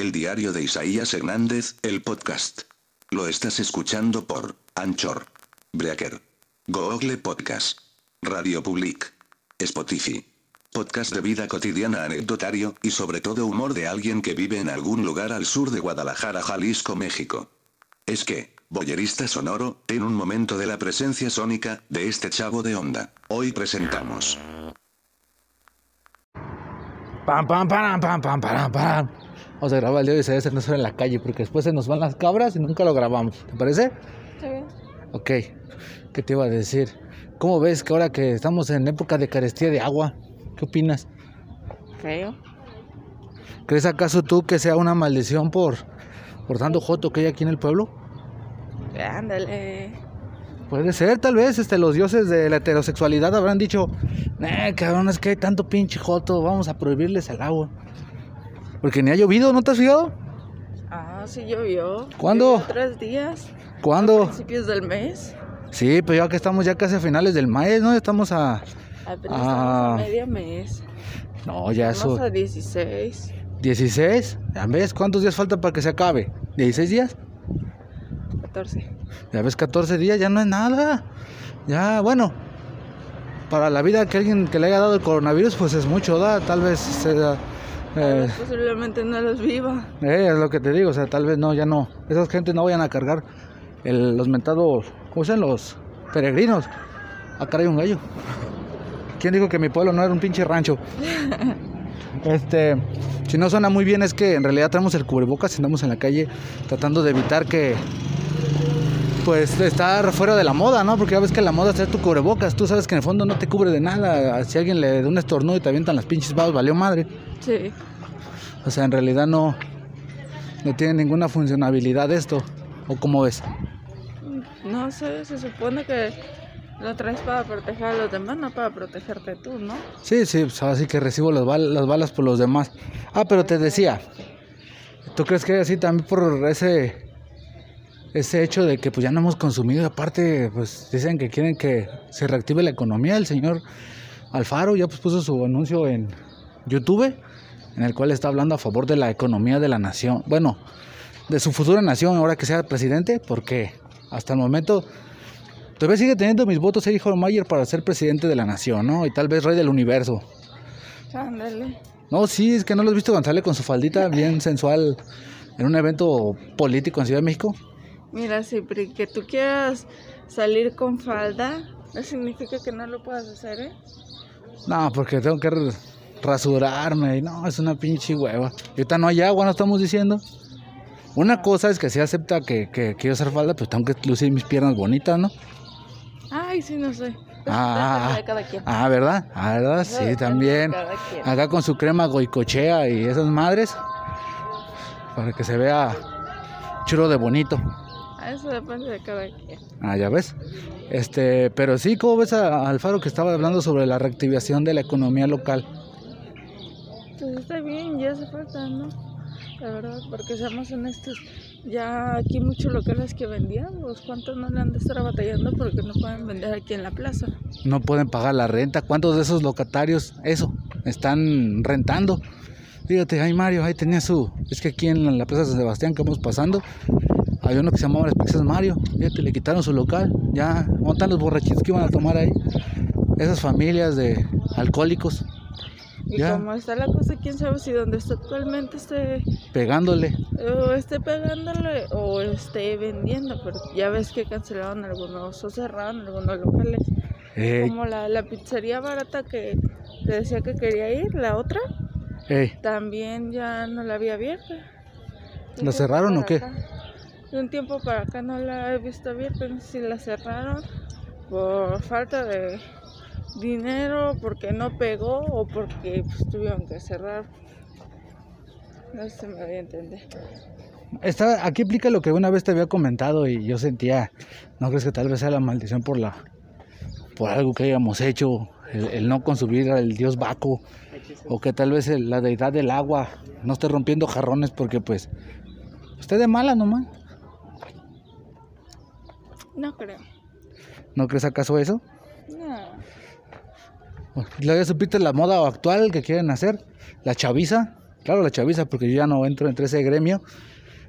El diario de Isaías Hernández, el podcast. Lo estás escuchando por Anchor, Breaker, Google Podcast, Radio Public, Spotify. Podcast de vida cotidiana anecdotario, y sobre todo humor de alguien que vive en algún lugar al sur de Guadalajara, Jalisco, México. Es que, boyerista sonoro, en un momento de la presencia sónica, de este chavo de onda, hoy presentamos. Pam, pam, pam, pam, pam, pam, pam. Vamos a grabar el día de Isaías Hernández en la calle, porque después se nos van las cabras y nunca lo grabamos. ¿Te parece? Sí. Ok. ¿Qué te iba a decir? ¿Cómo ves que ahora que estamos en época de carestía de agua, qué opinas? Feo. ¿Crees acaso tú que sea una maldición por, por tanto joto que hay aquí en el pueblo? Ándale. Puede ser, tal vez, este, los dioses de la heterosexualidad habrán dicho, eh, cabrón, es que hay tanto pinche joto, vamos a prohibirles el agua. Porque ni ha llovido, ¿no te has fijado? Ah, sí llovió. ¿Cuándo? Llovió tres días. A ¿Cuándo? principios del mes. Sí, pero ya que estamos ya casi a finales del mes, ¿no? Estamos a... Apenas estamos a medio mes. No, ya Estamos eso... a 16. 16, ¿ya ves cuántos días falta para que se acabe? ¿16 días? 14. Ya ves 14 días, ya no es nada. Ya, bueno, para la vida que alguien que le haya dado el coronavirus, pues es mucho, ¿da? Tal vez sea... eh, Posiblemente no los viva. Eh, es lo que te digo, o sea, tal vez no, ya no. Esas gente no vayan a cargar el- los mentados, ¿cómo se? Los peregrinos. Acá hay un gallo. ¿Quién dijo que mi pueblo no era un pinche rancho? Este, si no suena muy bien es que en realidad traemos el cubrebocas y andamos en la calle tratando de evitar que, pues, estar fuera de la moda, ¿no? Porque ya ves que la moda es tu cubrebocas. Tú sabes que en el fondo no te cubre de nada. Si alguien le da un estornudo y te avientan las pinches babas, valió madre. Sí. O sea, en realidad no, no tiene ninguna funcionabilidad esto. ¿O cómo ves? No sé, se supone que lo traes para proteger a los demás, no para protegerte tú, ¿no? Sí, sí, pues así que recibo las, bal- las balas por los demás. Ah, pero te decía, ¿tú crees que así también por ese ese hecho de que pues ya no hemos consumido aparte pues dicen que quieren que se reactive la economía? El señor Alfaro ya pues puso su anuncio en YouTube en el cual está hablando a favor de la economía de la nación. Bueno, de su futura nación ahora que sea presidente, porque hasta el momento todavía sigue teniendo mis votos el hijo de Mayer para ser presidente de la nación, ¿no? Y tal vez rey del universo. Ándale. No, sí, es que no lo has visto sale con su faldita bien sensual en un evento político en Ciudad de México. Mira, si pri- que tú quieras salir con falda, no significa que no lo puedas hacer, ¿eh? No, porque tengo que rasurarme. y No, es una pinche hueva. Y ahorita no hay agua, no estamos diciendo. Una cosa es que si acepta que, que quiero hacer falda, pues tengo que lucir mis piernas bonitas, ¿no? Ay, sí, no sé. Ah, cada quien. Ah, ¿verdad? Ah, ¿verdad? Sí, también. cada. Acá con su crema goicochea y esas madres. Para que se vea chulo de bonito. Eso depende de cada quien. Ah, ya ves. Este, pero sí, ¿cómo ves a, Alfaro que estaba hablando sobre la reactivación de la economía local? Pues está bien, ya hace falta, ¿no? La verdad, porque seamos honestos, ya aquí muchos locales que vendíamos, ¿cuántos no le han de estar batallando porque no pueden vender aquí en la plaza? No pueden pagar la renta. ¿Cuántos de esos locatarios, eso, están rentando? Fíjate, ay Mario, ahí tenía su... Es que aquí en la Plaza San Sebastián que vamos pasando, hay uno que se llamaba Las Pizzas Mario. Fíjate, le quitaron su local. Ya, montan los borrachitos que iban a tomar ahí. Esas familias de alcohólicos Y Ya. como está la cosa, quién sabe si donde está actualmente esté, pegándole. o esté pegándole o esté vendiendo, pero ya ves que cancelaron algunos o cerraron algunos locales. Ey, Como la, la pizzería barata que te decía que quería ir, la otra, ey, también ya no la había abierta. ¿La cerraron o para qué? acá. De un tiempo para acá no la he visto no sé si la cerraron por falta de dinero, porque no pegó o porque pues, tuvieron que cerrar. No si me voy a entender. Está, aquí aplica lo que una vez te había comentado y yo sentía, ¿no crees que tal vez sea la maldición por la por algo que hayamos hecho, el, no consumir al dios Baco, o que tal vez la deidad del agua no esté rompiendo jarrones porque pues esté de mala nomás? No creo. ¿No crees acaso eso? No. ¿Ya supiste la moda actual que quieren hacer? La chaviza, Claro, la chaviza, porque yo ya no entro entre ese gremio,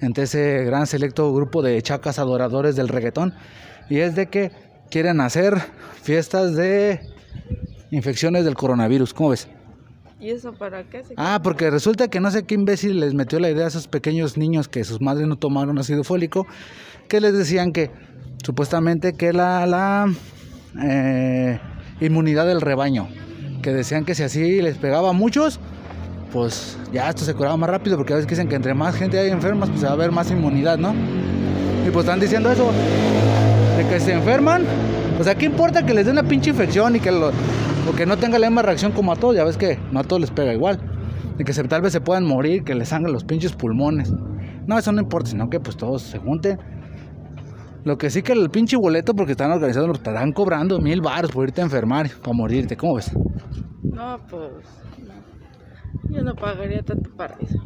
entre ese gran selecto grupo de chacas adoradores del reggaetón. Y es de que quieren hacer fiestas de infecciones del coronavirus. ¿Cómo ves? ¿Y eso para qué? se Ah, porque resulta que no sé qué imbécil les metió la idea a esos pequeños niños que sus madres no tomaron ácido fólico, que les decían que supuestamente que la, la eh, inmunidad del rebaño, que decían que si así les pegaba a muchos, pues ya esto se curaba más rápido, porque a veces dicen que entre más gente hay enfermas, pues se va a ver más inmunidad, ¿no? Y pues están diciendo eso, de que se enferman, o sea, ¿qué importa que les dé una pinche infección y que lo, o que no tenga la misma reacción como a todos? Ya ves que no a todos les pega igual. Y que se, tal vez se puedan morir, que les sangren los pinches pulmones. No, eso no importa, sino que pues todos se junten. Lo que sí que el pinche boleto, porque están organizados, lo estarán cobrando mil baros por irte a enfermar, para morirte. ¿Cómo ves? No, pues. No. Yo no pagaría tanto para eso.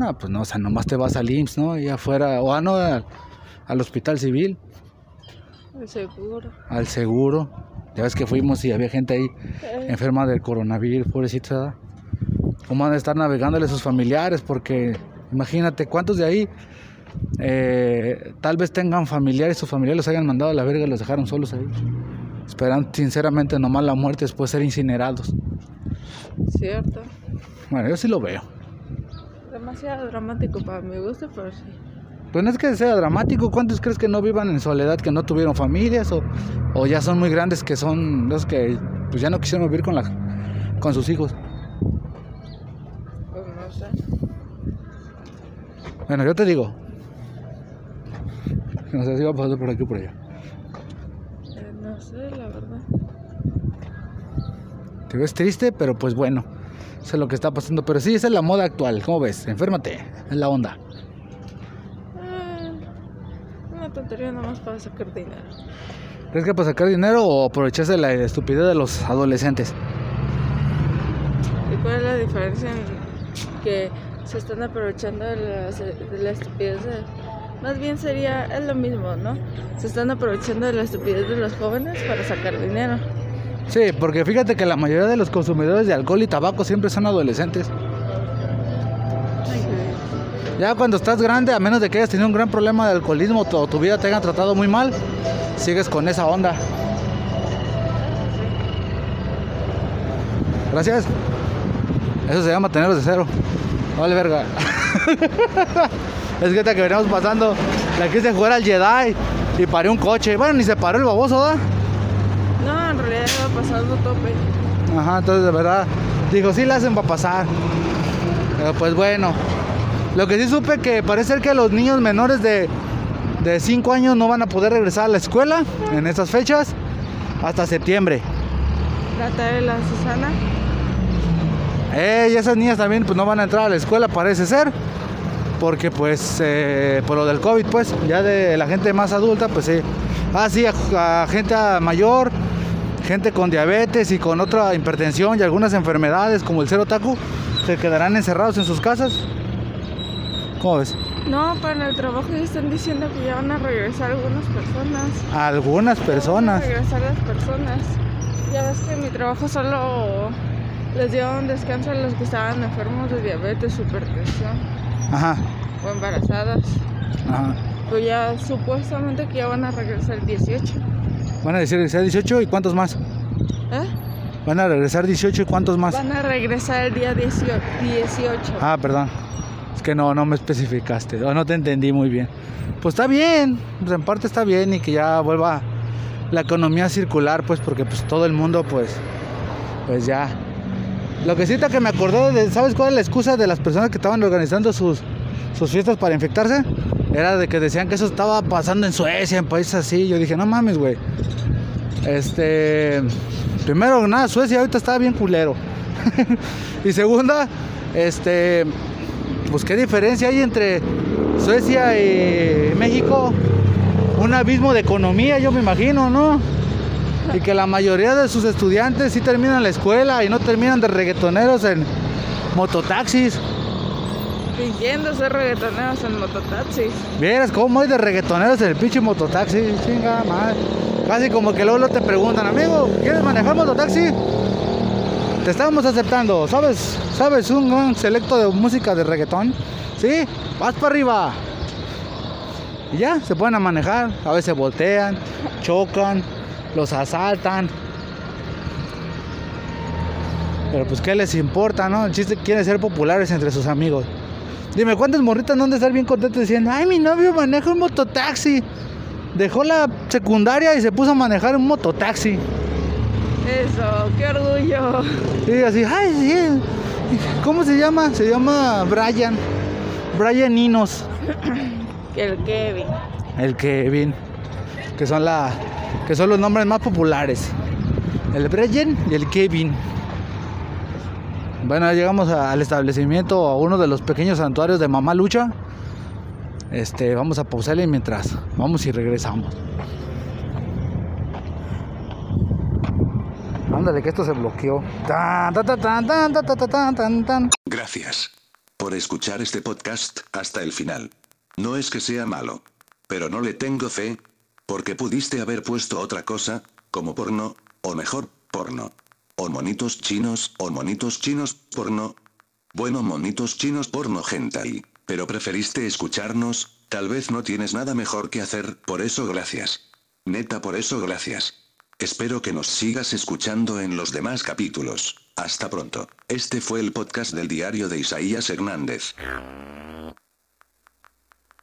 No, pues no, o sea, nomás te vas al IMSS, ¿no? Y afuera, o ah, no, al, al hospital civil, El seguro. al seguro. Ya ves que fuimos y había gente ahí Eh, enferma del coronavirus, pobrecita. ¿Cómo van a estar navegándole sus familiares? Porque imagínate cuántos de ahí eh, tal vez tengan familiares, sus familiares los hayan mandado a la verga y los dejaron solos ahí. Esperan sinceramente nomás la muerte después de ser incinerados. Cierto. Bueno, yo sí lo veo. Demasiado dramático para mi gusto, pero sí. Pues no es que sea dramático, ¿cuántos crees que no vivan en soledad, que no tuvieron familias o, o ya son muy grandes que son los que pues ya no quisieron vivir con, la, con sus hijos? Pues no sé. Bueno, yo te digo. No sé si va a pasar por aquí o por allá. Eh, no sé, la verdad. Te ves triste, pero pues bueno, eso es lo que está pasando. Pero sí, esa es la moda actual. ¿Cómo ves? Enférmate, es la onda. Eh, una tontería nomás para sacar dinero. ¿Crees que para sacar dinero o aprovecharse de la estupidez de los adolescentes? ¿Y cuál es la diferencia en que se están aprovechando de la, de la estupidez de... Más bien sería, es lo mismo, ¿no? Se están aprovechando de la estupidez de los jóvenes para sacar dinero. Sí, porque fíjate que la mayoría de los consumidores de alcohol y tabaco siempre son adolescentes. Ya cuando estás grande, a menos de que hayas tenido un gran problema de alcoholismo o tu vida te hayan tratado muy mal, sigues con esa onda. Gracias. Eso se llama tenerlos de cero. Vale, verga. es que ahorita que veníamos pasando, la quise jugar al Jedi y paré un coche. Bueno, ni se paró el baboso, ¿da? No, en realidad iba pasando tope. Ajá, entonces de verdad, dijo, sí la hacen para pasar. Pero pues bueno, lo que sí supe que parece ser que los niños menores de 5 años no van a poder regresar a la escuela en estas fechas hasta septiembre. La de la Susana. Eh, y esas niñas también pues no van a entrar a la escuela parece ser. Porque pues eh, por lo del COVID pues ya de la gente más adulta pues sí. Ah sí, a, a gente mayor, gente con diabetes y con otra hipertensión y algunas enfermedades como el cero taku se quedarán encerrados en sus casas. ¿Cómo ves? No, para el trabajo ya están diciendo que ya van a regresar algunas personas. Algunas personas. Van a regresar las personas. Ya ves que en mi trabajo solo les dieron descanso a los que estaban enfermos de diabetes, hipertensión Ajá, o embarazadas. ajá. Pues ya supuestamente que ya van a regresar el 18. Van a sea 18 y cuántos más. ¿Eh? Van a regresar 18 y cuántos más. Van a regresar el día 18. 18. Ah, perdón. Es que no, no me especificaste. O no te entendí muy bien. Pues está bien. Pues en parte está bien y que ya vuelva la economía circular, pues porque pues todo el mundo, pues, pues ya. Lo que sí que me acordé de, ¿sabes cuál es la excusa de las personas que estaban organizando sus, sus fiestas para infectarse? Era de que decían que eso estaba pasando en Suecia, en países así. Yo dije, no mames, güey. Este. Primero, nada, Suecia ahorita estaba bien culero. y segunda, este. Pues qué diferencia hay entre Suecia y México. Un abismo de economía, yo me imagino, ¿no? Y que la mayoría de sus estudiantes sí terminan la escuela y no terminan de reggaetoneros en mototaxis. Fingiendo ser reggaetoneros en mototaxis. Vieras cómo hay de reggaetoneros en el pinche mototaxi, chinga madre. Casi como que luego, luego te preguntan, amigo, ¿quieres manejar mototaxi? te estábamos aceptando. ¿Sabes? ¿Sabes un gran selecto de música de reggaetón? ¿Sí? Vas para arriba. Y ya, se pueden a manejar. A veces voltean, chocan, los asaltan. Pero pues qué les importa, ¿no? El chiste quiere ser populares entre sus amigos. Dime, ¿cuántas morritas no han de estar bien contentas diciendo, ay, mi novio maneja un mototaxi? Dejó la secundaria y se puso a manejar un mototaxi. Eso, qué orgullo. Y así, ay, sí. ¿Cómo se llama? Se llama Brian. Brian Ninos. El Kevin. El Kevin. Que son la que son los nombres más populares. El Breyen y el Kevin. Bueno, llegamos al establecimiento, a uno de los pequeños santuarios de Mamá Lucha. Este, vamos a pausarle mientras vamos y regresamos. Ándale, que esto se bloqueó. Gracias por escuchar este podcast hasta el final. No es que sea malo, pero no le tengo fe porque pudiste haber puesto otra cosa, como porno, o mejor, porno. O monitos chinos, o monitos chinos, porno. Bueno, monitos chinos porno hentai, pero preferiste escucharnos, tal vez no tienes nada mejor que hacer, por eso gracias. Neta, por eso gracias. Espero que nos sigas escuchando en los demás capítulos. Hasta pronto. Este fue el podcast del diario de Isaías Hernández.